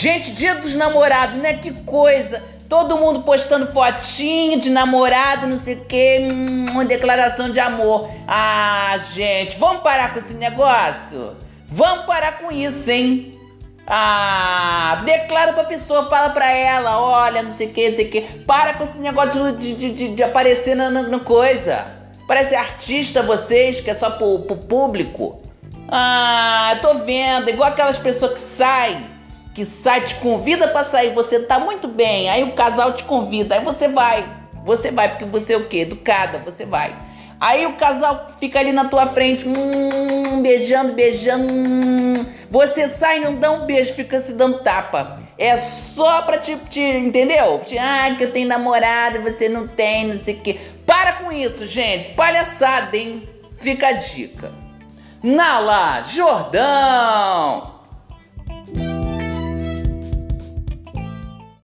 Gente, dia dos namorados, né? Que coisa! Todo mundo postando fotinho de namorado, não sei o quê, hum, uma declaração de amor. Ah, gente, vamos parar com esse negócio? Vamos parar com isso, hein? Ah, declara pra pessoa, fala pra ela, olha, não sei o que, não sei o que. Para com esse negócio de, de, de, de aparecer na, na, na, coisa. Parece artista vocês, que é só pro, pro público. Ah, tô vendo, igual aquelas pessoas que saem que sai, te convida para sair, você tá muito bem, aí o casal te convida, aí você vai, você vai, porque você é o quê? Educada, você vai. Aí o casal fica ali na tua frente, hum, beijando, beijando, hum, você sai e não dá um beijo, fica se dando tapa. É só pra te, te entendeu? Ah, que eu tenho namorada, você não tem, não sei o quê. Para com isso, gente, palhaçada, hein? Fica a dica. Nala Jordão!